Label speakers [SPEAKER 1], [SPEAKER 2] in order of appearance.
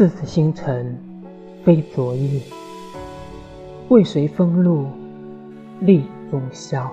[SPEAKER 1] 似此星辰非昨夜为谁风露立中宵。